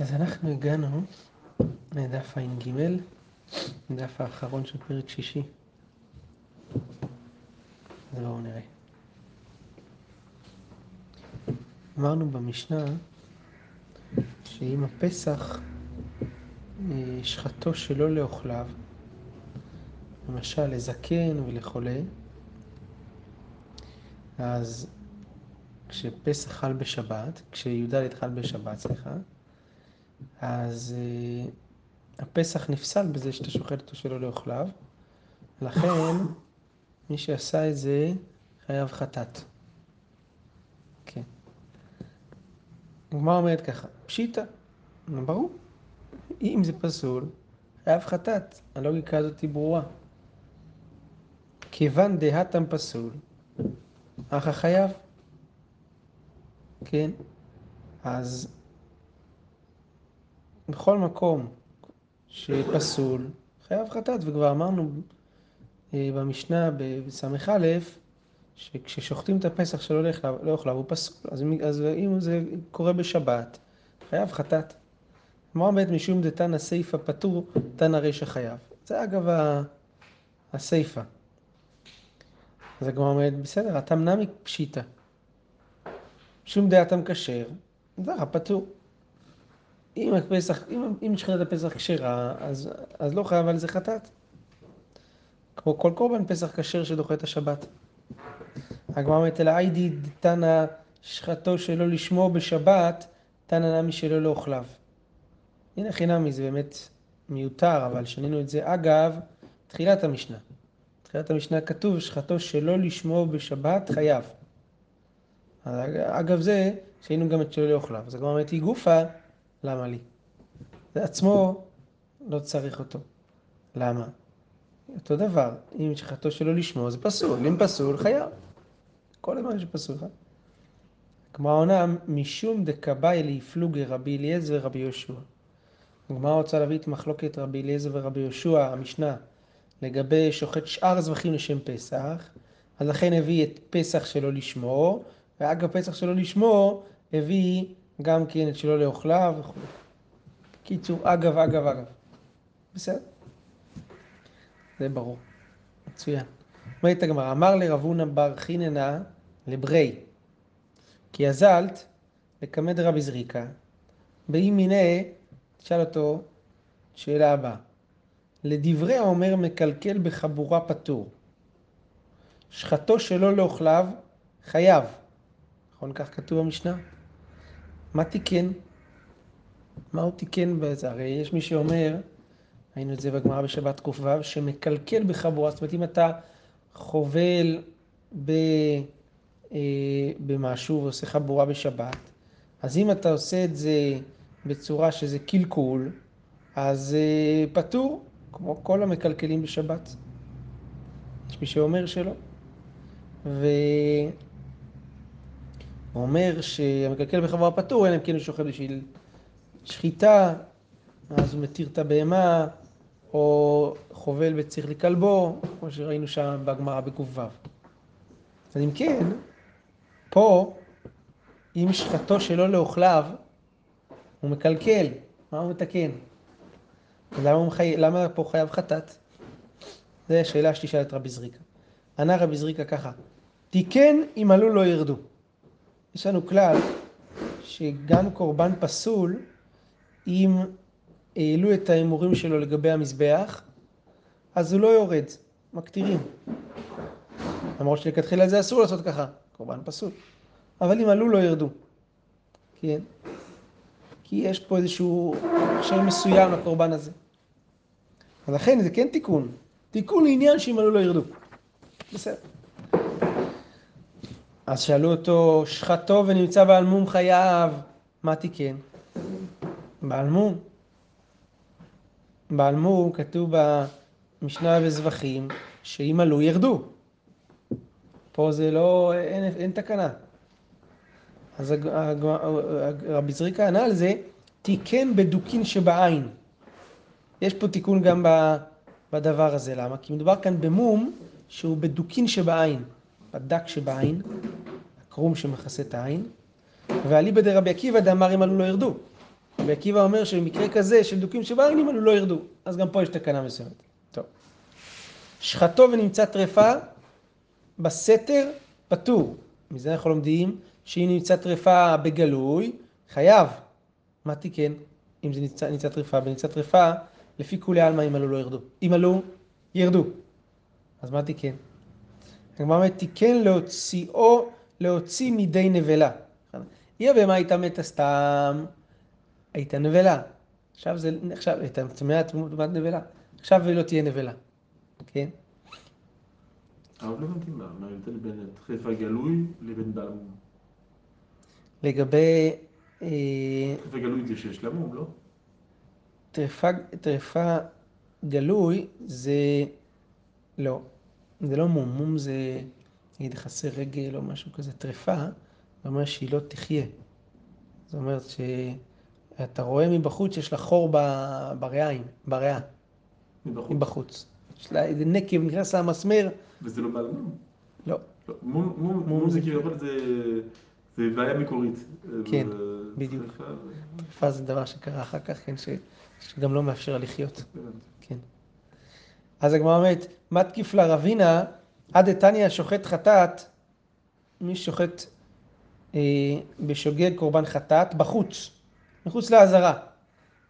אז אנחנו הגענו לדף ע"ג, דף האחרון של פרק שישי. אז בואו נראה. אמרנו במשנה שאם הפסח אה, שחטו שלא לאוכליו, למשל לזקן ולחולה, אז כשפסח חל בשבת, כשי"ד חל בשבת, סליחה, אז uh, הפסח נפסל בזה שאתה שוחט אותו שלא לאוכליו, לכן מי שעשה את זה חייב חטאת. הגמרא אומרת ככה, פשיטא, ברור, אם זה פסול, חייב חטאת, הלוגיקה הזאת היא ברורה. כיוון דהתם פסול, אך החייב. כן? אז בכל מקום שפסול, חייב חטאת, וכבר אמרנו אה, במשנה בס"א, שכששוחטים את הפסח שלא לא יאכלו, הוא פסול, אז, אז אם זה קורה בשבת, חייב חטאת. אמר בית משום דתנא סיפא פטור, תנא רישא חייב. זה אגב הסיפא. אז הגמרא אומרת, בסדר, אתה מנמי פשיטא. שום דעתם כשר, זרע פטור. אם הפסח, אם, אם שכינת הפסח כשרה, אז, אז לא חייב על זה חטאת. כמו כל קורבן פסח כשר שדוחה את השבת. הגמרא אומרת, אלא איידי תנא שחטו שלא לשמו בשבת, תנא נמי שלא לאוכליו. הנה חינמי, זה באמת מיותר, אבל שנינו את זה אגב תחילת המשנה. תחילת המשנה כתוב, שחטו שלא לשמו בשבת חייב. אגב זה, שהיינו גם את שלא לאוכליו. אז הגמרא אומרת, היא גופה, למה לי? זה עצמו לא צריך אותו. למה? אותו דבר, אם שחטו שלא לשמו זה פסול, אם פסול חייב. כל הזמן שפסול חייב. הגמרא עונה, משום דקבאי ליפלוגי רבי אליעזר ורבי יהושע. הגמרא רוצה להביא את מחלוקת רבי אליעזר ורבי יהושע, המשנה, לגבי שוחט שאר זבחים לשם פסח, אז לכן הביא את פסח שלא לשמו, ואגב פסח שלא לשמו, הביא גם כן את שלא לאוכליו וכו'. קיצור, אגב, אגב, אגב. בסדר? זה ברור. מצוין. אומרת הגמרא, אמר לרב בר חיננה לברי, כי אזלת לקמד רבי זריקה, באי מיניה, תשאל אותו שאלה הבאה. לדברי האומר מקלקל בחבורה פטור. שחטו שלא לאוכליו חייב. נכון? כך כתוב במשנה. מה תיקן? מה הוא תיקן בזה? הרי יש מי שאומר, ראינו את זה בגמרא בשבת ק"ו, שמקלקל בחבורה, זאת אומרת אם אתה חובל ב, אה, במשהו ועושה חבורה בשבת, אז אם אתה עושה את זה בצורה שזה קלקול, אז אה, פטור, כמו כל המקלקלים בשבת. יש מי שאומר שלא. ו... הוא אומר שהמקלקל בחברה פטור, אלא אם כן הוא שוכב בשביל שחיטה, אז הוא מתיר את הבהמה, או חובל וצריך לכלבו, כמו שראינו שם בגמרא בק"ו. אז אם כן, פה, אם שחטו שלא לאוכליו, הוא מקלקל, מה הוא מתקן? למה, חי... למה פה חייב חטאת? זו השאלה שתשאל את רבי זריקה. ענה רבי זריקה ככה, תיקן אם עלו לא ירדו. יש לנו כלל שגם קורבן פסול, אם העלו את ההימורים שלו לגבי המזבח, אז הוא לא יורד, מקטירים. למרות שלכתחילה זה אסור לעשות ככה, קורבן פסול. אבל אם עלו לא ירדו, כן? כי יש פה איזשהו שם מסוים לקורבן הזה. אז לכן זה כן תיקון. תיקון לעניין שאם עלו לא ירדו. בסדר. אז שאלו אותו, שחטו ונמצא בעל מום חייב, מה תיקן? בעל מום. בעל מום כתוב במשנה בזבחים, שאם עלו ירדו. פה זה לא, אין, אין תקנה. אז רבי זריקה ענה על זה, תיקן בדוקין שבעין. יש פה תיקון גם בדבר הזה, למה? כי מדובר כאן במום שהוא בדוקין שבעין, בדק שבעין, הקרום שמכסה את העין, ואליבא דרבי עקיבא דאמר אם עלו לא ירדו. רבי עקיבא אומר שבמקרה כזה של דוקים שבעין אם עלו לא ירדו. אז גם פה יש תקנה מסוימת. טוב. שחטו ונמצא טרפה בסתר פטור. מזה אנחנו לומדים שאם נמצא טרפה בגלוי, חייב. מה תיקן? אם זה נמצא, נמצא טרפה, בנמצא טרפה, לפי כולי עלמא אם עלו לא ירדו. אם עלו, ירדו. אז מה תיקן? הגמרא אומרת, תיקן להוציאו, להוציא מידי נבלה. היא הבהמה הייתה מתה סתם, הייתה נבלה. עכשיו זה, עכשיו, הייתה טמאה תמונת נבלה. עכשיו היא לא תהיה נבלה. כן? הרב לא הבנתי מה, מה ההבדל בין טרפה גלוי לבין בעל מום. לגבי אה, טרפה גלוי זה שיש לה מום, לא? טרפה, טרפה גלוי זה לא, זה לא מום, מום זה נגיד חסר רגל או משהו כזה, טרפה, זה אומר שהיא לא תחיה. זאת אומרת שאתה רואה מבחוץ שיש לה חור ב- בריאה, מבחוץ. מבחוץ. יש לה איזה נקב, נכנס לה מסמר, וזה לא בעל מום. לא, לא, מום, מום, מום זה כביכול זה, זה בעיה מקורית. כן, ו- בדיוק. טרפה זה דבר שקרה אחר כך, כן, ש, שגם לא מאפשר לה לחיות. כן. אז הגמרא אומרת, מתקיף לה רבינה, עד דתניא שוחט חטאת, מי שוחט אה, בשוגג קורבן חטאת בחוץ, מחוץ לעזרה,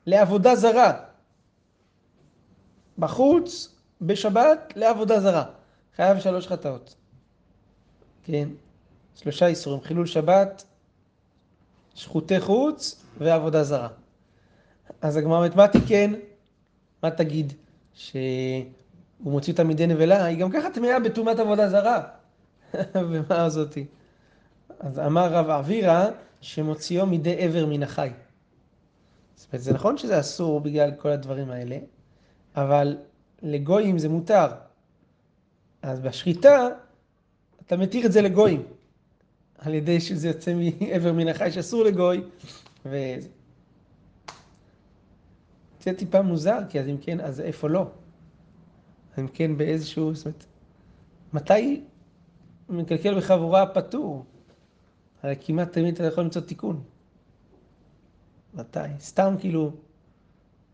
לעבודה זרה. בחוץ, בשבת, לעבודה זרה. חייב שלוש חטאות. כן, שלושה איסורים, חילול שבת, שחוטי חוץ ועבודה זרה. אז הגמרא אומרת, מה תיקן? מה תגיד? שהוא מוציא אותה מידי נבלה? היא גם ככה טמאה בטומאת עבודה זרה. ומה זאתי? אז אמר רב אבירה שמוציאו מידי עבר מן החי. זאת אומרת, זה נכון שזה אסור בגלל כל הדברים האלה, אבל לגויים זה מותר. אז בשחיטה אתה מתיר את זה לגויים, על ידי שזה יוצא מעבר מן החי שאסור לגוי. וזה זה טיפה מוזר, כי אז אם כן, אז איפה לא? אם כן באיזשהו, זאת אומרת, מתי מקלקל בחבורה פטור? הרי כמעט תמיד אתה יכול למצוא תיקון. מתי? סתם כאילו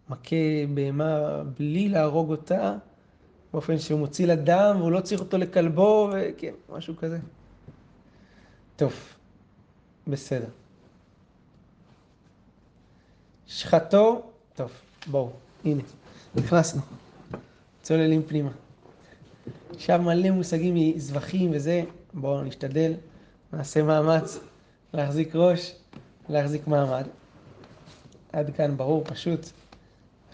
מכה בהמה בלי להרוג אותה, באופן שהוא מוציא לה דם והוא לא צריך אותו לכלבו, וכן, משהו כזה. טוב, בסדר. שחטו, טוב, בואו, הנה, נכנסנו. צוללים פנימה. עכשיו מלא מושגים מזבחים וזה, בואו נשתדל, נעשה מאמץ להחזיק ראש, להחזיק מעמד. עד כאן ברור, פשוט.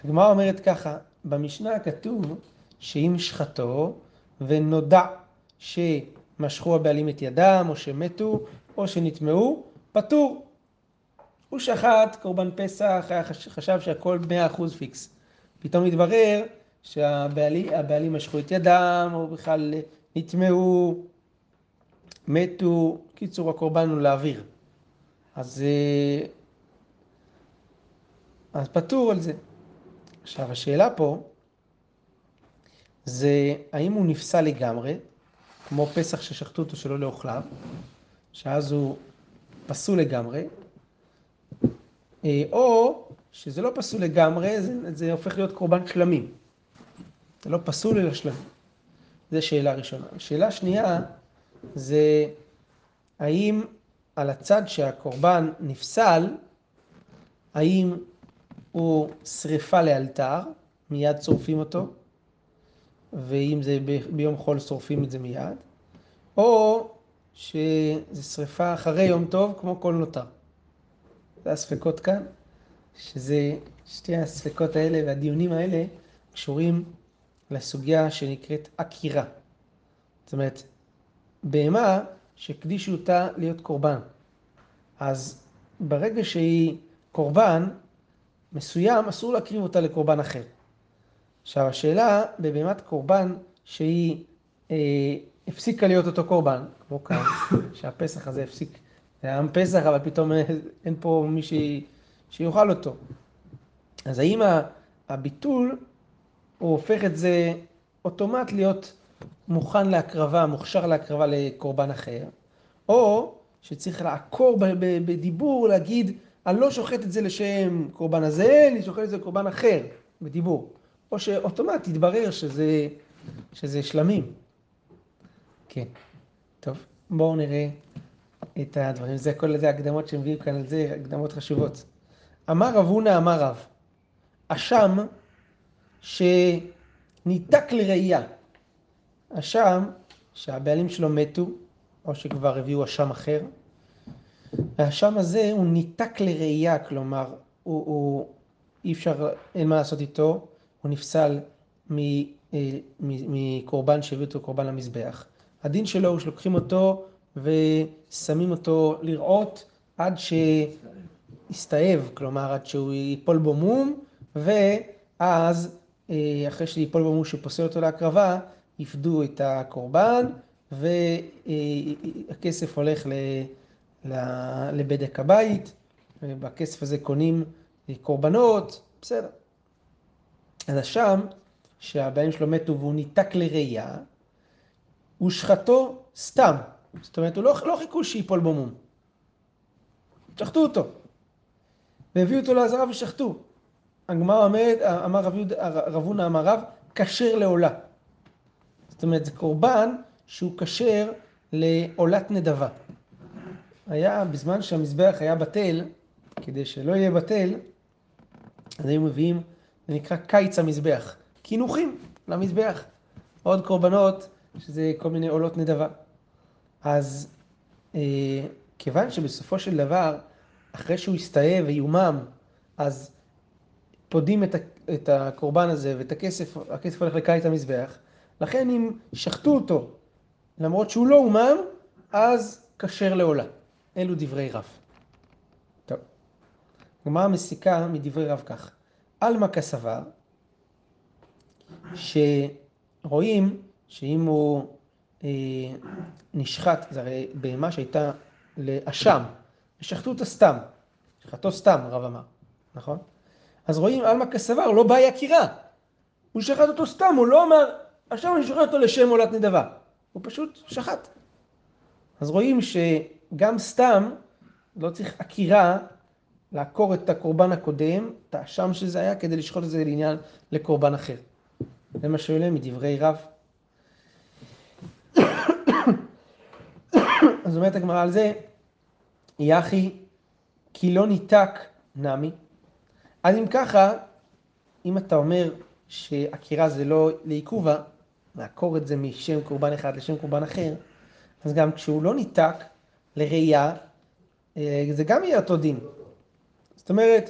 הגמרא אומרת ככה, במשנה כתוב שאם שחטו ונודע שמשכו הבעלים את ידם, או שמתו, או שנטמעו, פטור. הוא שחט קורבן פסח, היה חש- חשב שהכל 100% פיקס. פתאום התברר שהבעלים הבעלים משכו את ידם, או בכלל נטמעו, מתו, קיצור הקורבן הוא לאוויר. אז, אה, אז פטור על זה. עכשיו השאלה פה זה האם הוא נפסל לגמרי, כמו פסח ששחטו אותו שלא לאוכליו, שאז הוא פסול לגמרי, אה, או שזה לא פסול לגמרי, זה, זה הופך להיות קורבן שלמים. זה לא פסול אלא שלמים. זו שאלה ראשונה. שאלה שנייה זה האם על הצד שהקורבן נפסל, האם הוא שריפה לאלתר, מיד שורפים אותו, ואם זה ביום חול שורפים את זה מיד, או שזה שריפה אחרי יום טוב כמו כל נותר. זה הספקות כאן, שזה שתי הספקות האלה והדיונים האלה קשורים לסוגיה שנקראת עקירה. זאת אומרת, בהמה שהקדישו אותה להיות קורבן. אז ברגע שהיא קורבן מסוים, אסור להקריב אותה לקורבן אחר. עכשיו השאלה בבהמת קורבן שהיא אה, הפסיקה להיות אותו קורבן, כמו כאן, שהפסח הזה הפסיק זה היה עם פסח, אבל פתאום אין פה מי ש... שיאכל אותו. אז האם הביטול, הוא הופך את זה אוטומט להיות מוכן להקרבה, מוכשר להקרבה לקורבן אחר, או שצריך לעקור בדיבור, להגיד, אני לא שוחט את זה לשם קורבן הזה, אני שוחט את זה לקורבן אחר, בדיבור. או שאוטומט יתברר שזה, שזה שלמים. כן, טוב, בואו נראה את הדברים. זה כל איזה הקדמות שמביאים כאן זה, הקדמות חשובות. אמר רב הונא אמר רב, אשם שניתק לראייה. אשם שהבעלים שלו מתו, או שכבר הביאו אשם אחר, והאשם הזה הוא ניתק לראייה, כלומר, הוא, הוא אי אפשר, אין מה לעשות איתו, הוא נפסל אה, מקורבן שהביא אותו קורבן למזבח. הדין שלו הוא שלוקחים אותו ושמים אותו לראות עד שיסתאב, כלומר עד שהוא ייפול בו מום, ואז אה, אחרי שיפול בו מום שפוסל אותו להקרבה, יפדו את הקורבן, והכסף הולך לבדק הבית, ובכסף הזה קונים קורבנות, בסדר. אז השם, שהבעלים שלו מתו והוא ניתק לראייה, הושחתו סתם. זאת אומרת, הוא לא, לא חיכו שיפול בו מום. שחטו אותו. והביאו אותו לעזרה ושחטו. הגמרא אומרת, אמר רב הונא אמר רב, כשר לעולה. זאת אומרת, זה קורבן שהוא כשר לעולת נדבה. היה, בזמן שהמזבח היה בטל, כדי שלא יהיה בטל, אז היו מביאים, זה נקרא קיץ המזבח. קינוחים למזבח. עוד קורבנות, שזה כל מיני עולות נדבה. אז אה, כיוון שבסופו של דבר, אחרי שהוא יסתאב ויומם, אז פודים את, את הקורבן הזה ואת הכסף, הכסף הולך לקיץ המזבח, לכן אם שחטו אותו, למרות שהוא לא אומם, אז כשר לעולה. אלו דברי רב. טוב. גמרא מסיקה מדברי רב כך. עלמא כסבר, שרואים שאם הוא אה, נשחט, זה הרי בהמה שהייתה לאשם, ושחטו אותה סתם, שחטו סתם, הרב אמר, נכון? אז רואים עלמא כסבר, לא באה יקירה. הוא שחט אותו סתם, הוא לא אמר, עכשיו אני שוחט אותו לשם עולת נדבה. הוא פשוט שחט. אז רואים שגם סתם לא צריך עקירה לעקור את הקורבן הקודם, את האשם שזה היה, כדי לשחוט את זה לעניין לקורבן אחר. זה מה שעולה מדברי רב. אז אומרת הגמרא על זה, יחי, כי לא ניתק נמי. אז אם ככה, אם אתה אומר שעקירה זה לא לעיכובה, לעקור את זה משם קורבן אחד לשם קורבן אחר, אז גם כשהוא לא ניתק לראייה, אה, זה גם יהיה אותו דין. זאת אומרת,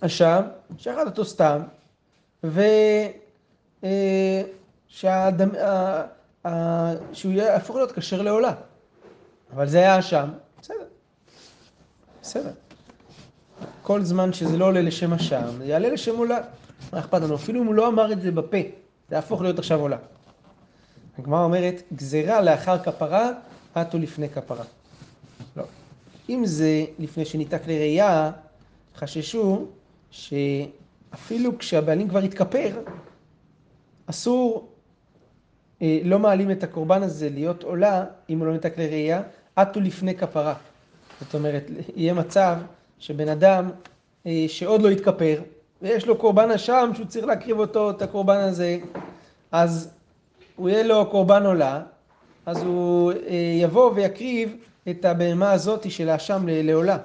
אשם, שחט אותו סתם, ושהאדם, אה, שהוא יהפוך להיות כשר לעולה. אבל זה היה אשם, בסדר, בסדר. כל זמן שזה לא עולה לשם אשם, זה יעלה לשם עולה. מה אכפת לנו? אפילו אם הוא לא אמר את זה בפה. זה יהפוך להיות עכשיו עולה. הגמרא אומרת, גזירה לאחר כפרה, עטו לפני כפרה. לא. אם זה לפני שניתק לראייה, חששו שאפילו כשהבעלים כבר התכפר, אסור, אה, לא מעלים את הקורבן הזה להיות עולה, אם הוא לא ניתק לראייה, עטו לפני כפרה. זאת אומרת, יהיה מצב שבן אדם אה, שעוד לא התכפר, ויש לו קורבן אשם שהוא צריך להקריב אותו, את הקורבן הזה, אז הוא יהיה לו קורבן עולה, אז הוא אה, יבוא ויקריב את הבהמה הזאת של האשם לעולה.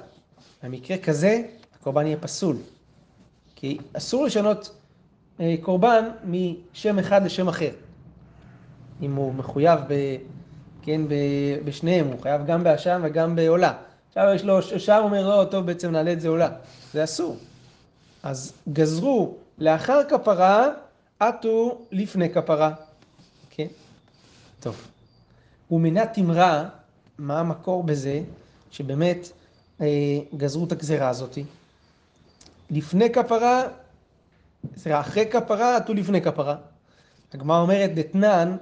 במקרה כזה, הקורבן יהיה פסול. כי אסור לשנות אה, קורבן משם אחד לשם אחר. אם הוא מחויב ב, כן, ב, בשניהם, הוא חייב גם באשם וגם בעולה. עכשיו יש לו, שם אומר, לא, טוב, בעצם נעלה את זה עולה. זה אסור. אז גזרו לאחר כפרה, עטו לפני כפרה. כן? טוב. ומינה תמרה, מה המקור בזה, שבאמת אה, גזרו את הגזרה הזאתי. לפני כפרה, סליחה, אחרי כפרה, עטו לפני כפרה. הגמרא אומרת, דתנן,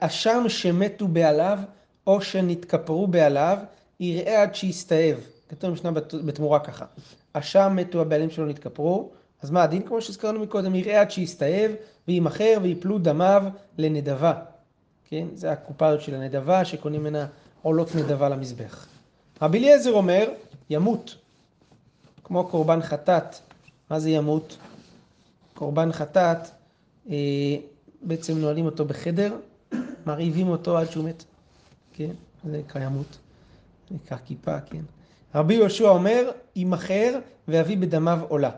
אשם שמתו בעליו, או שנתכפרו בעליו, יראה עד שיסתאב. כתוב במשנה בת- בתמורה ככה. אשם מתו הבעלים שלו נתכפרו, אז מה הדין? כמו שהזכרנו מקודם, יראה עד שיסתאב, וימכר ויפלו דמיו לנדבה. כן? זה הקופה הזאת של הנדבה, שקונים ממנה עולות נדבה למזבח. רבי אליעזר אומר, ימות. כמו קורבן חטאת. מה זה ימות? קורבן חטאת, אה, בעצם נועלים אותו בחדר, מרעיבים אותו עד שהוא מת. כן? זה נקרא ימות. זה נקרא כיפה, כן? רבי יהושע אומר, יימכר ויביא בדמיו עולה.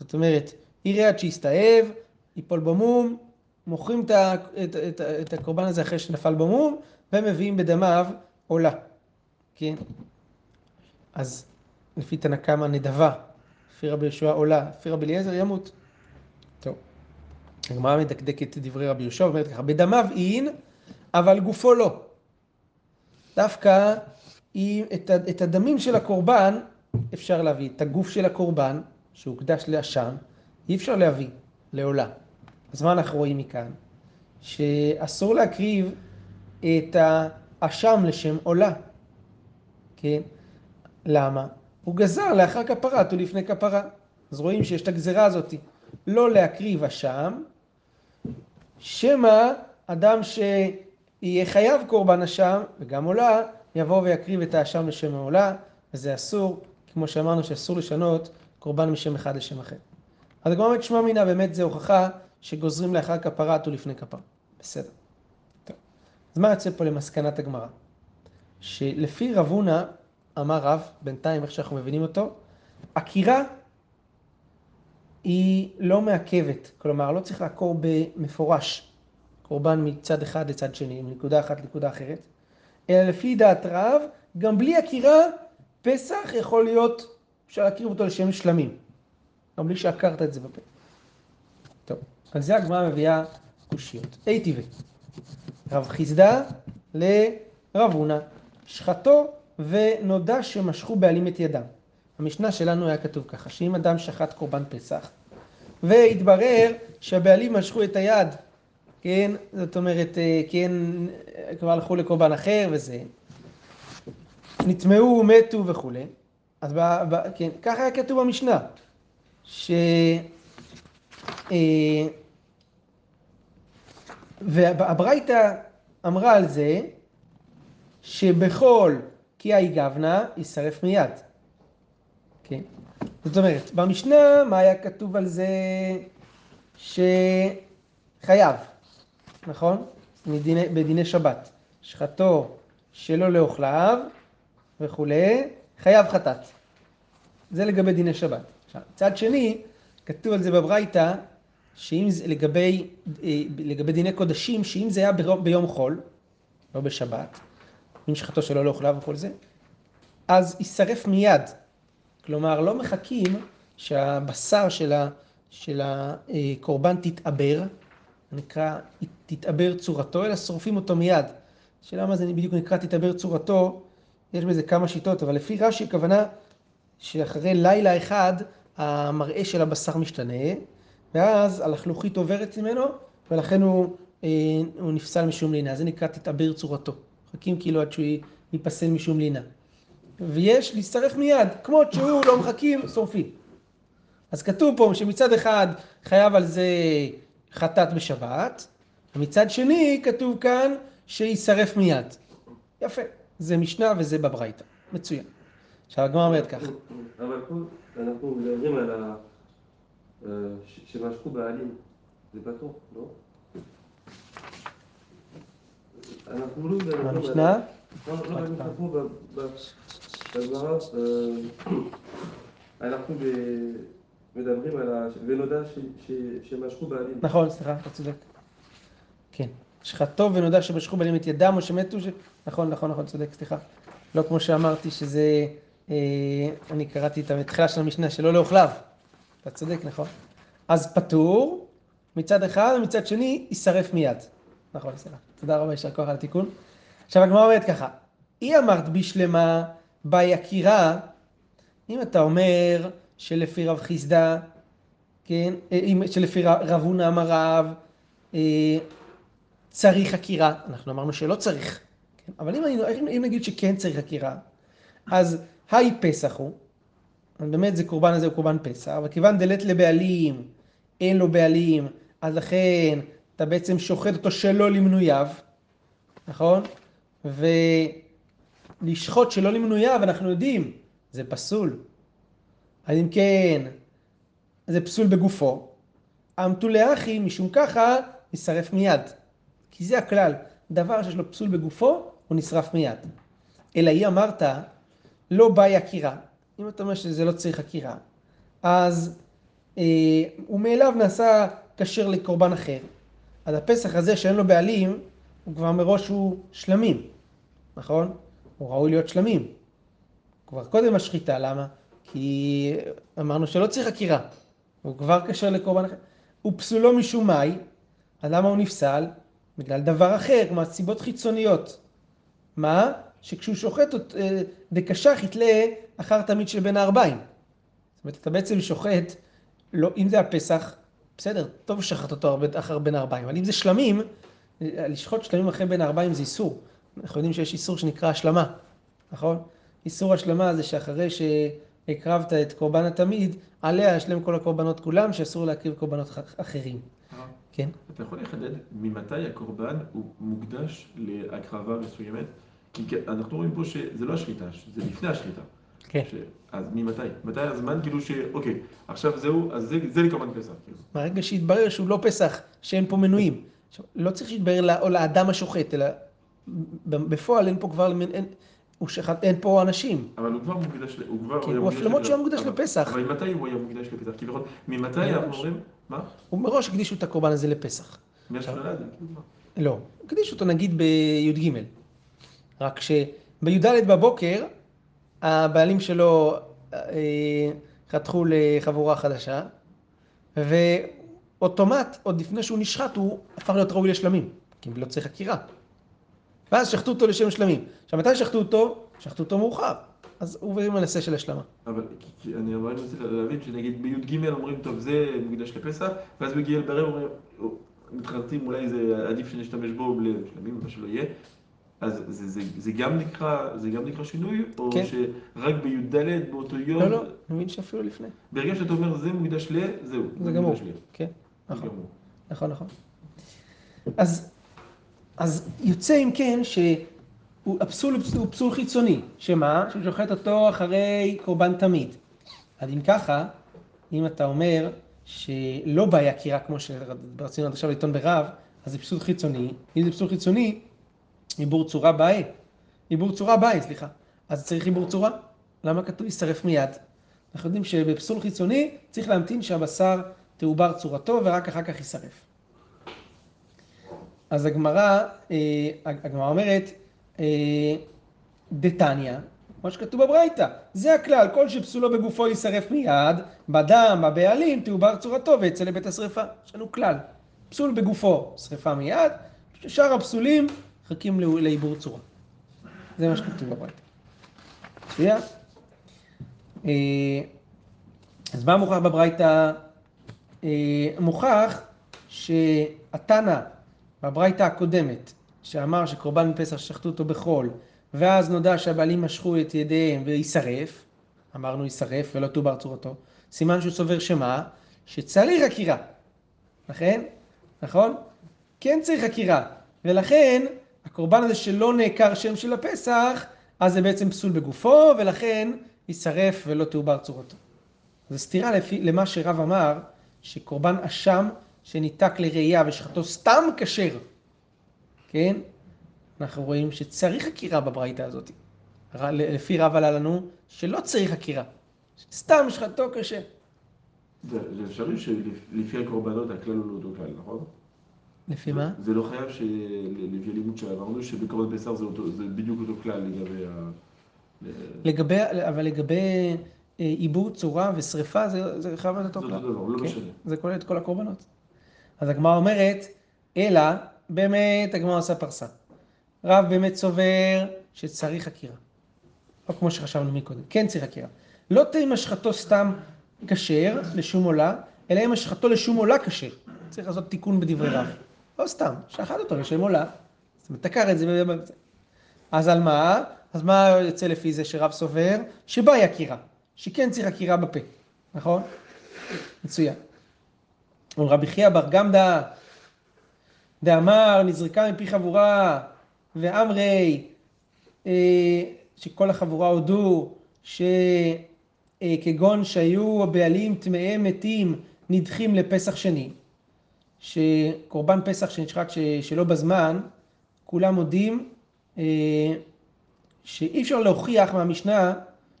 זאת אומרת, יראה עד שיסתאב, ייפול במום, מוכרים את, את, את, את הקורבן הזה אחרי שנפל במום, ומביאים בדמיו עולה. כן? אז לפי תנא קמא נדבה, לפי רבי יהושע עולה, לפי רבי אליעזר ימות. טוב. הגמרא מדקדקת את דברי רבי יהושע, אומרת ככה, בדמיו אין, אבל גופו לא. דווקא היא, את, את הדמים של הקורבן אפשר להביא, את הגוף של הקורבן, שהוקדש לאשם, אי אפשר להביא לעולה. אז מה אנחנו רואים מכאן? שאסור להקריב את האשם לשם עולה. כן? למה? הוא גזר לאחר כפרת ולפני כפרה. אז רואים שיש את הגזרה הזאת. לא להקריב אשם, שמא אדם שיהיה חייב קורבן אשם, וגם עולה, יבוא ויקריב את האשם לשם העולה, וזה אסור, כמו שאמרנו שאסור לשנות קורבן משם אחד לשם אחר. אז הגמרא אומרת שמע מינה, באמת זה הוכחה שגוזרים לאחר כפרת ולפני כפר. בסדר. טוב. אז מה יוצא פה למסקנת הגמרא? שלפי רב הונא, אמר רב, בינתיים איך שאנחנו מבינים אותו, עקירה היא לא מעכבת, כלומר לא צריך לעקור במפורש קורבן מצד אחד לצד שני, מנקודה אחת לנקודה אחרת, אלא לפי דעת רב, גם בלי עקירה, פסח יכול להיות, אפשר להקריב אותו לשם שלמים, גם בלי שעקרת את זה בפה. טוב, על זה הגמרא מביאה קושיות. אי טבעי. רב חיסדא לרב הונא, שחטו ונודע שמשכו בעלים את ידם. המשנה שלנו היה כתוב ככה, שאם אדם שחט קורבן פסח, והתברר שהבעלים משכו את היד, כן, זאת אומרת, כן, כבר הלכו לקורבן אחר וזה, נטמעו, מתו וכולי, אז ב, ב, כן, ככה היה כתוב במשנה, ש... אה, והברייתא אמרה על זה שבכל קיאי גבנה יישרף מיד. כן? זאת אומרת, במשנה מה היה כתוב על זה שחייב, נכון? מדיני, בדיני שבת. שחטו שלא לאוכליו וכולי, חייב חטאת. זה לגבי דיני שבת. עכשיו, צד שני, כתוב על זה בברייתא, שאם זה לגבי, אה, לגבי דיני קודשים, שאם זה היה ביום, חול, לא בשבת, אם שחטו שלא לאוכליו וכל זה, אז יישרף מיד. כלומר, לא מחכים שהבשר של הקורבן תתעבר, נקרא תתעבר צורתו, אלא שורפים אותו מיד. השאלה מה זה בדיוק נקרא תתעבר צורתו, יש בזה כמה שיטות, אבל לפי רש"י הכוונה שאחרי לילה אחד המראה של הבשר משתנה, ואז הלחלוכית עוברת ממנו, ולכן הוא, אה, הוא נפסל משום לינה. זה נקרא תתעבר צורתו. מחכים כאילו עד שהוא ייפסל משום לינה. ויש להצטרף מיד, כמו שהוא לא מחכים, שורפים. אז כתוב פה שמצד אחד חייב על זה חטאת בשבת, ומצד שני כתוב כאן שיישרף מיד. יפה, זה משנה וזה בברייתא. מצוין. עכשיו הגמרא אומרת ככה. אבל פה אנחנו מדברים על ה... אה, שמשכו בעלים. זה פתוח, לא? אנחנו לא מדברים על... במשנה, לא, לא, בגמרא, אה, אנחנו ב- מדברים על ה... ונודע שמשכו בעלים. נכון, סליחה, אתה צודק. כן. שחטו ונודע שמשכו בנים את ידם או שמתו. נכון, נכון, נכון, צודק, סליחה. לא כמו שאמרתי שזה, אה, אני קראתי את התחילה של המשנה, שלא לאוכליו. אתה צודק, נכון. אז פטור מצד אחד, ומצד שני יישרף מיד. נכון, סליחה. תודה רבה, יישר כוח על התיקון. עכשיו הגמרא אומרת ככה, היא אמרת בשלמה, ביקירה, אם אתה אומר שלפי רב חיסדא, כן, אה, שלפי רב הונא אמר רב, אה, צריך חקירה, אנחנו אמרנו שלא צריך, כן? אבל אם, אני- אם, נגיד שכן צריך חקירה, אז היי פסח הוא, באמת זה קורבן הזה הוא קורבן פסח, אבל כיוון דלת לבעלים, אין לו בעלים, אז לכן אתה בעצם שוחט אותו שלא למנוייו, נכון? ולשחוט שלא למנוייו, אנחנו יודעים, זה פסול. אז אם כן, זה פסול בגופו. המתולי אחי, משום ככה, יישרף מיד. כי זה הכלל, דבר שיש לו פסול בגופו, הוא נשרף מיד. אלא היא אמרת, לא באי עקירה. אם אתה אומר שזה לא צריך עקירה, אז אה, הוא מאליו נעשה כשר לקורבן אחר. אז הפסח הזה שאין לו בעלים, הוא כבר מראש הוא שלמים, נכון? הוא ראוי להיות שלמים. כבר קודם השחיטה, למה? כי אמרנו שלא צריך עקירה. הוא כבר כשר לקורבן אחר. הוא פסולו משום מאי, אז למה הוא נפסל? בגלל דבר אחר, כלומר סיבות חיצוניות. מה? שכשהוא שוחט אה, דקשח יתלה אחר תמיד של בין הארבעים. זאת אומרת, אתה בעצם שוחט, לא, אם זה הפסח, בסדר, טוב לשחט אותו אחר בין הארבעים, אבל אם זה שלמים, לשחוט שלמים אחרי בין הארבעים זה איסור. אנחנו יודעים שיש איסור שנקרא השלמה, נכון? איסור השלמה זה שאחרי שהקרבת את קורבן התמיד, עליה השלם כל הקורבנות כולם, שאסור להקריב קורבנות אחרים. כן? אתה יכול לחדד ממתי הקורבן הוא מוקדש להקרבה מסוימת? כי אנחנו רואים פה שזה לא השחיטה, זה לפני השחיטה. כן. ש... אז ממתי? מתי הזמן כאילו ש... אוקיי, עכשיו זהו, אז זה, זה לקורבן פסח. כאילו. מהרגע שהתברר שהוא לא פסח, שאין פה מנויים. עכשיו, לא צריך להתברר לא, לאדם השוחט, אלא בפועל אין פה כבר, אין, הוא שחט, אין פה אנשים. אבל הוא כבר מוקדש, הוא כבר כן, הוא למרות שהוא מוקדש לפסח. אבל מתי הוא היה מוקדש לפסח? כביכול, ממתי אנחנו אומרים, מה? הוא מראש הקדישו את הקורבן הזה לפסח. מהשחלה זה כאילו לא, הקדישו אותו נגיד בי"ג. רק שבי"ד בבוקר, הבעלים שלו אה, חתכו לחבורה חדשה, ואוטומט, עוד לפני שהוא נשחט, הוא הפך להיות ראוי לשלמים, כי לא צריך עקירה. ואז שחטו אותו לשם שלמים. עכשיו, מתי שחטו אותו? שחטו אותו מאוחר. אז הוא עוברים על של השלמה. אבל אני רק רוצה להבין שנגיד בי"ג אומרים, טוב, זה מוקדש לפסח, ואז בגיל ברב אומרים, מתחרטים, אולי זה עדיף שנשתמש בו לשלמים, מה שלא יהיה. אז זה, זה, זה, גם נקרא, זה גם נקרא שינוי, או כן. שרק בי"ד באותו יום? לא, לא, אני מבין שאפילו לפני. ברגע שאתה אומר זה מוקדש ל, זהו. זה גמור, כן, נכון. נכון, נכון. אז, אז יוצא אם כן שהפסול הוא פסול חיצוני, שמה? שהוא שוחט אותו אחרי קורבן תמיד. אז אם ככה, אם אתה אומר שלא בעיה קירה כמו שרצינו עד עכשיו לטעון ברב, אז זה פסול חיצוני. אם זה פסול חיצוני, עיבור צורה באי. עיבור צורה באי, סליחה. אז צריך עיבור צורה. למה כתוב יישרף מיד? אנחנו יודעים שבפסול חיצוני צריך להמתין שהבשר תעובר צורתו ורק אחר כך יישרף. אז הגמרא, אה, הגמרא אומרת, אה, דתניא, כמו שכתוב בברייתא, זה הכלל, כל שפסולו בגופו יישרף מיד, בדם, בבעלים, תעובר צורתו ויצא לבית השרפה. יש לנו כלל, פסול בגופו, שרפה מיד, שאר הפסולים מחכים לעיבור צורה. זה מה שכתוב בברייתא. מצוין. אה, אז מה מוכח בברייתא? אה, מוכח שהתנא בברייתא הקודמת, שאמר שקורבן מפסח שחטו אותו בחול, ואז נודע שהבעלים משכו את ידיהם ויישרף, אמרנו יישרף ולא תובר צורתו, סימן שהוא סובר שמה? שצריך עקירה. לכן, נכון? כן צריך עקירה. ולכן הקורבן הזה שלא נעקר שם של הפסח, אז זה בעצם פסול בגופו, ולכן יישרף ולא תעובר צורתו. זו סתירה לפי, למה שרב אמר, שקורבן אשם שניתק לראייה ושחטו סתם כשר, כן? אנחנו רואים שצריך עקירה בברייתא הזאת. לפי רב עלה לנו שלא צריך עקירה, סתם שחטו כשר. זה אפשרי שלפי הקורבנות הכלל הוא לא אותו נכון? לפי מה? זה לא חייב שלפי הלימוד שעברנו, שבקרוב בשר זה, אותו, זה בדיוק אותו כלל לגבי ה... לגבי, אבל לגבי אה, עיבור צורה ושריפה, זה, זה חייב להיות אותו כלל. זה אותו דבר, לא כן? משנה. זה כולל את כל הקורבנות. אז הגמרא אומרת, אלא, באמת הגמרא עושה פרסה. רב באמת סובר שצריך חקירה. לא כמו שחשבנו מקודם, כן צריך חקירה. לא תהיה משחתו סתם כשר לשום עולה, אלא אם משחתו לשום עולה כשר. צריך לעשות תיקון בדברי רב. לא סתם, שחט אותו לשם עולה. זאת אומרת, תקר את זה. אז על מה? אז מה יוצא לפי זה שרב סובר? שבאי עקירה, שכן צריך עקירה בפה, נכון? מצוין. רבי חייא בר גמדא, דאמר נזרקה מפי חבורה, ואמרי, אה, שכל החבורה הודו, שכגון שהיו הבעלים טמאי מתים נדחים לפסח שני, שקורבן פסח שנשחט שלא בזמן, כולם מודים אה, שאי אפשר להוכיח מהמשנה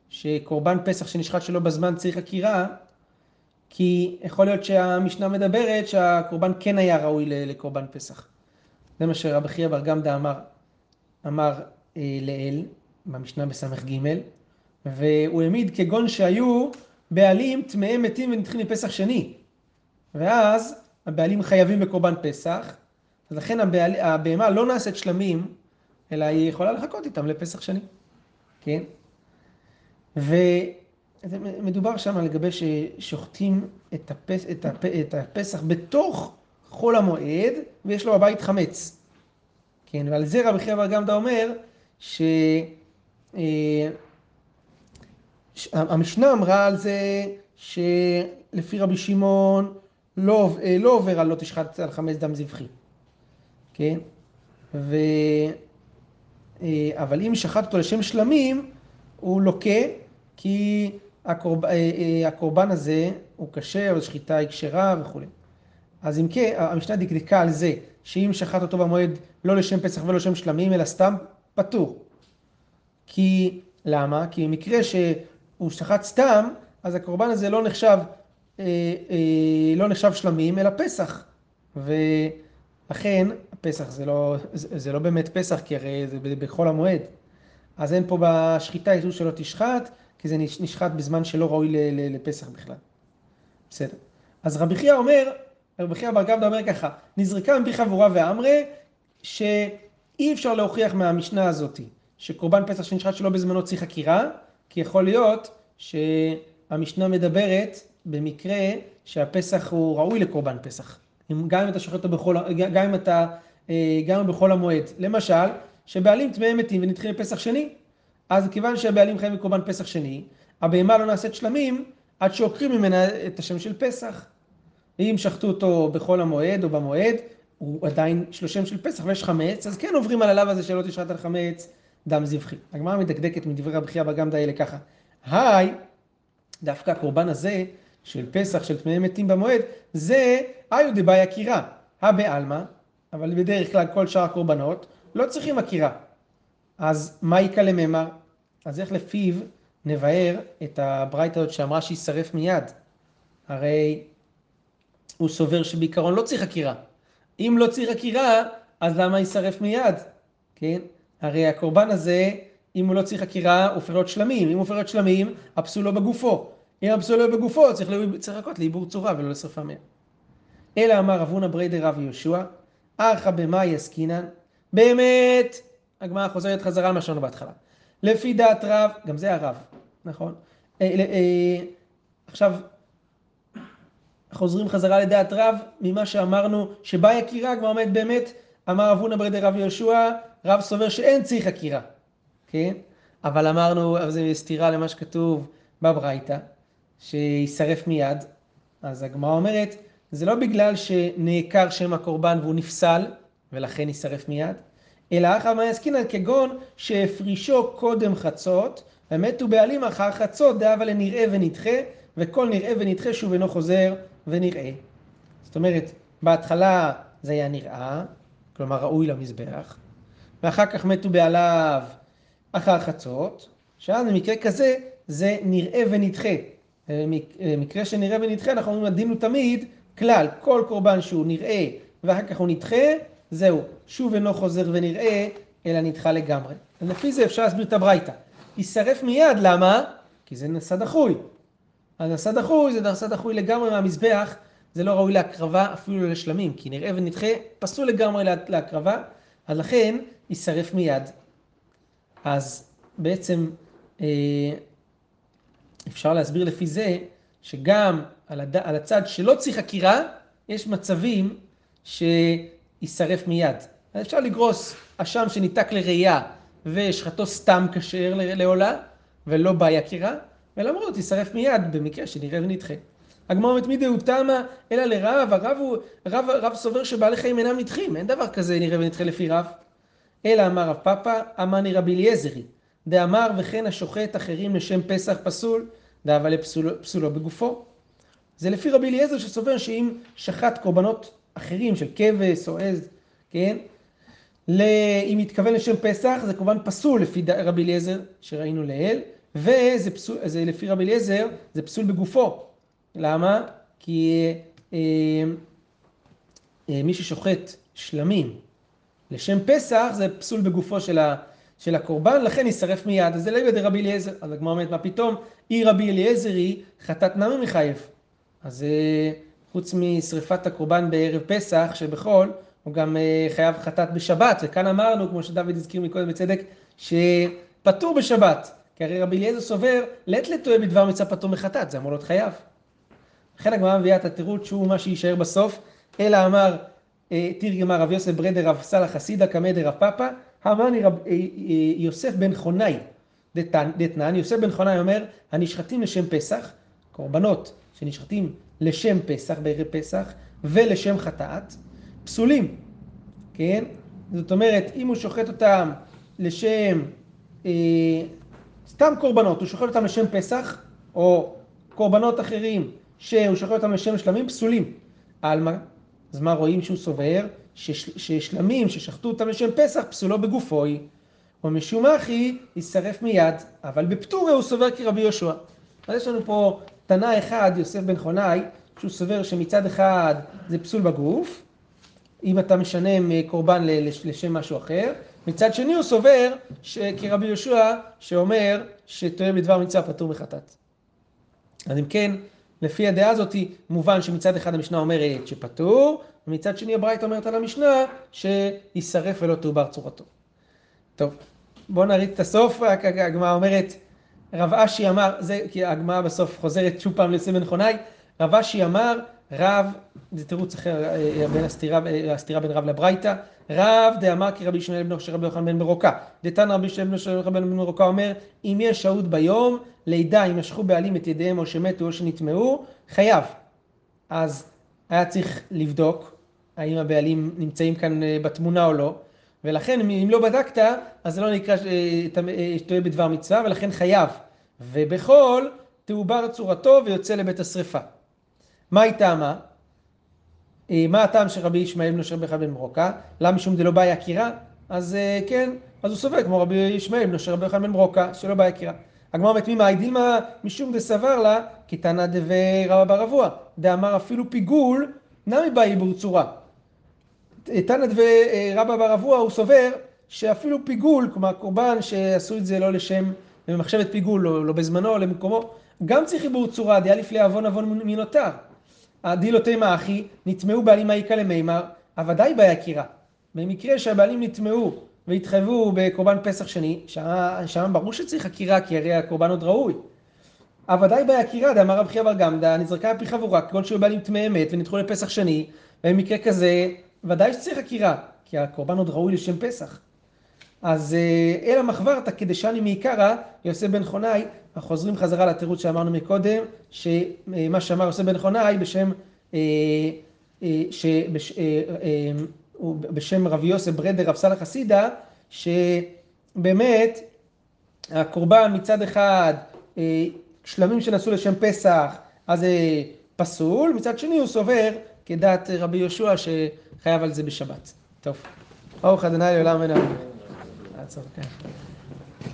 שקורבן פסח שנשחט שלא בזמן צריך עקירה, כי יכול להיות שהמשנה מדברת שהקורבן כן היה ראוי לקורבן פסח. זה מה שרבי חייא בר גמדא אמר, אמר אה, לאל, במשנה בס"ג, והוא העמיד כגון שהיו בעלים טמאי מתים ונדחים לפסח שני. ואז הבעלים חייבים בקורבן פסח, אז לכן הבעל, הבהמה לא נעשית שלמים, אלא היא יכולה לחכות איתם לפסח שני, כן? ומדובר שם לגבי ששוחטים את, הפס, את, הפ, את הפסח בתוך חול המועד, ויש לו בבית חמץ. כן, ועל זה רבי חייא בר גמדא אומר, ש... אה, המשנה אמרה על זה שלפי רבי שמעון לא, אה, לא עובר על לא תשחט על חמץ דם זבחי, כן? ו... אה, אבל אם שחט אותו לשם שלמים, הוא לוקה, כי הקורב... אה, הקורבן הזה הוא כשר, השחיטה היא כשרה וכולי. אז אם כן, המשנה דקדקה על זה, שאם שחט אותו במועד לא לשם פסח ולא לשם שלמים, אלא סתם, פטור. כי, למה? כי במקרה שהוא שחט סתם, אז הקורבן הזה לא נחשב לא נחשב שלמים, אלא פסח. ולכן, פסח זה לא, זה, זה לא באמת פסח, כי הרי זה בחול המועד. אז אין פה בשחיטה איסור שלא תשחט, כי זה נשחט בזמן שלא ראוי לפסח בכלל. בסדר. אז רבי חייא אומר, רבי חייא בר גבדא אומר ככה, נזרקה מפי חבורה ואמרי, שאי אפשר להוכיח מהמשנה הזאתי, שקורבן פסח שנשחט שלא בזמנו צריך חקירה, כי יכול להיות שהמשנה מדברת במקרה שהפסח הוא ראוי לקורבן פסח. גם אם אתה שוחט אותו בכל, גם אם אתה, אה, גם בחול המועד. למשל, שבעלים טמאי מתים ונדחים לפסח שני, אז כיוון שהבעלים חיים בקורבן פסח שני, הבהמה לא נעשית שלמים עד שעוקרים ממנה את השם של פסח. ואם שחטו אותו בחול המועד או במועד, הוא עדיין יש לו שם של פסח ויש חמץ, אז כן עוברים על הלאו הזה שלא תשחט על חמץ דם זבחי. הגמרא מדקדקת מדברי רבי חייא בגמדא האלה ככה. היי, דווקא הקורבן הזה של פסח, של טמאי מתים במועד, זה איו דבאי עקירה, הבעלמא, אבל בדרך כלל כל שאר הקורבנות לא צריכים עקירה. אז מה יקא לממר? אז איך לפיו נבהר את הברייתא הזאת שאמרה שישרף מיד? הרי הוא סובר שבעיקרון לא צריך עקירה. אם לא צריך עקירה, אז למה יישרף מיד? כן? הרי הקורבן הזה, אם הוא לא צריך עקירה, הוא הופך שלמים. אם הוא הופך שלמים, הפסול לא בגופו. אם הפסול לא בגופו, צריך, לחכות לעיבור צורה ולא לשרפה מהם. אלא אמר רב הונא בריידי רב יהושע, ארכא במאי עסקינן, באמת, הגמרא חוזרת חזרה על מה שאמרנו בהתחלה. לפי דעת רב, גם זה הרב, נכון? אה, אה, עכשיו, חוזרים חזרה לדעת רב, ממה שאמרנו, שבא יקירה, כבר עומד באמת, אמר רב הונא בריידי רב יהושע, רב סובר שאין צריך עקירה, כן? אבל אמרנו, אבל זה סתירה למה שכתוב בברייתא. שישרף מיד, אז הגמרא אומרת, זה לא בגלל שנעקר שם הקורבן והוא נפסל, ולכן יישרף מיד, אלא אחר מה יסקינן כגון שהפרישו קודם חצות, ומתו בעלים אחר חצות, דאבה לנראה ונדחה, וכל נראה ונדחה שוב אינו חוזר ונראה. זאת אומרת, בהתחלה זה היה נראה, כלומר ראוי למזבח, ואחר כך מתו בעליו אחר חצות, שאז במקרה כזה זה נראה ונדחה. אה, אה, מקרה שנראה ונדחה, אנחנו אומרים הדין הוא תמיד כלל, כל קורבן שהוא נראה ואחר כך הוא נדחה, זהו, שוב אינו חוזר ונראה, אלא נדחה לגמרי. לפי זה אפשר להסביר את הברייתא. יישרף מיד, למה? כי זה נשא דחוי. אז נשא דחוי זה נשא דחוי לגמרי מהמזבח, זה לא ראוי להקרבה אפילו לשלמים, כי נראה ונדחה פסול לגמרי להקרבה, אז לכן יישרף מיד. אז בעצם אה, אפשר להסביר לפי זה שגם על, הד... על הצד שלא צריך עקירה, יש מצבים שיישרף מיד. אפשר לגרוס אשם שניתק לראייה ושחטו סתם כשר לעולה, ולא בעיה קירה, ולמרות יישרף מיד במקרה שנראה ונדחה. הגמרא אומרת מי דהו תמא אלא לרב, הרב הוא, רב, רב סובר שבעלי חיים אינם נדחים, אין דבר כזה נראה ונדחה לפי רב. אלא אמר רב פאפא, אמני רבי אליעזרי, דאמר וכן השוחט אחרים לשם פסח פסול, דאבה לפסולו פסולו בגופו. זה לפי רבי אליעזר שסובר שאם שחט קורבנות אחרים של כבש או עז, כן? אם מתכוון לשם פסח זה כמובן פסול לפי רבי אליעזר שראינו לעיל, וזה פסול, זה לפי רבי אליעזר זה פסול בגופו. למה? כי אה, אה, מי ששוחט שלמים לשם פסח זה פסול בגופו של, ה, של הקורבן, לכן יישרף מיד. אז זה לא דרבי אליעזר. אז הגמרא אומרת, מה פתאום? אי רבי אליעזר היא חטאת נמי מחייב. אז אה, חוץ משרפת הקורבן בערב פסח, שבחול, הוא גם אה, חייב חטאת בשבת. וכאן אמרנו, כמו שדוד הזכיר מקודם בצדק, שפטור בשבת. כי הרי רבי אליעזר סובר, לית לטועה בדבר מצווה פטור מחטאת, זה אמור להיות חייב. לכן הגמרא מביאה את התירוץ שהוא מה שיישאר בסוף, אלא אמר, אה, תרגמה רב יוסף ברדר רב סלח חסידה קמא דרב פאפא, אמרני רב אה, אה, יוסף בן חונאי דתנן, יוסף בן חונאי אומר, הנשחטים לשם פסח, קורבנות שנשחטים לשם פסח, בערב פסח, ולשם חטאת, פסולים, כן? זאת אומרת, אם הוא שוחט אותם לשם, אה, סתם קורבנות, הוא שוחט אותם לשם פסח, או קורבנות אחרים שהוא שוחט אותם לשם שלמים, פסולים. עלמא, אז מה רואים שהוא סובר? ששלמים ששחטו אותם לשם פסח פסולו בגופוי, ומשום אחי יישרף מיד, אבל בפטורי הוא סובר כרבי יהושע. אז יש לנו פה תנא אחד, יוסף בן חונאי, שהוא סובר שמצד אחד זה פסול בגוף, אם אתה משנה קורבן לשם משהו אחר, מצד שני הוא סובר כרבי יהושע שאומר שטועה בדבר מצווה פטור מחטאת. אז אם כן, לפי הדעה הזאת מובן שמצד אחד המשנה אומרת שפטור, ומצד שני הברייתא אומרת על המשנה שיישרף ולא תעובר צורתו. טוב, בואו נריץ את הסוף, הגמרא אומרת, רב אשי אמר, זה כי הגמרא בסוף חוזרת שוב פעם ליוסף בן חונאי, רב אשי אמר, רב, זה תירוץ אחר אה, בין הסתירה, אה, הסתירה בין רב לברייתא, רב דאמר כי רבי ישמעאל בנו של רבי יוחנן בן ברוקה. דתן רבי ישמעאל בנו של רבי יוחנן בן ברוקה אומר, אם יש שהות ביום, לידה אם משכו בעלים את ידיהם או שמתו או שנטמעו, חייב. אז היה צריך לבדוק האם הבעלים נמצאים כאן אה, בתמונה או לא, ולכן אם לא בדקת, אז זה לא נקרא טועה בדבר מצווה, ולכן חייב. ובכל תעובר צורתו ויוצא לבית השרפה. מה היא טעמה? אה, מה הטעם של רבי ישמעאל בנו של רבי יוחנן בן ברוקה? למה משום דלא באי עקירה? אז אה, כן, אז הוא סובר כמו רבי ישמעאל בנו של רבי יוחנן בן ברוקה, שלא באי עקירה. הגמרא אומרת מי מאי דימה משום דסבר לה, כי תנא דבי רבא בר אבוה, דאמר אפילו פיגול, נמי באי בור צורה. תנא דבי אה, רבא בר אבוה הוא סובר שאפילו פיגול, כלומר קורבן שעשו את זה לא לשם, במחשבת פיגול, לא, לא בזמנו, למקומו, גם צריך עיבור צורה, דיה לפני עוון עוון מנותר. הדילותי מאחי, נטמעו בעלים האיכא למימר, הוודאי ביקירה. במקרה שהבעלים נטמעו והתחייבו בקורבן פסח שני, שם ברור שצריך עקירה, כי הרי הקורבן עוד ראוי. הוודאי ביקירה, דאמר רב חייא בר גמדא, נזרקה פי חבורה, כגון שהיו בעלים טמאי אמת ונדחו לפסח שני, במקרה כזה, ודאי שצריך עקירה, כי הקורבן עוד ראוי לשם פסח. אז אה, אלא מחברתא כדשני מעיקרא, יוסף בן חונאי, אנחנו חוזרים חזרה לתירוץ שאמרנו מקודם, שמה שאמר יוסף בן חונאי בשם, אה, אה, שבש, בשם רבי יוסף ברדר רב סלח חסידה, שבאמת הקורבן מצד אחד שלמים שנעשו לשם פסח, אז זה פסול, מצד שני הוא סובר כדעת רבי יהושע שחייב על זה בשבת. טוב, ברוך ה' לעולם כן.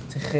צריך...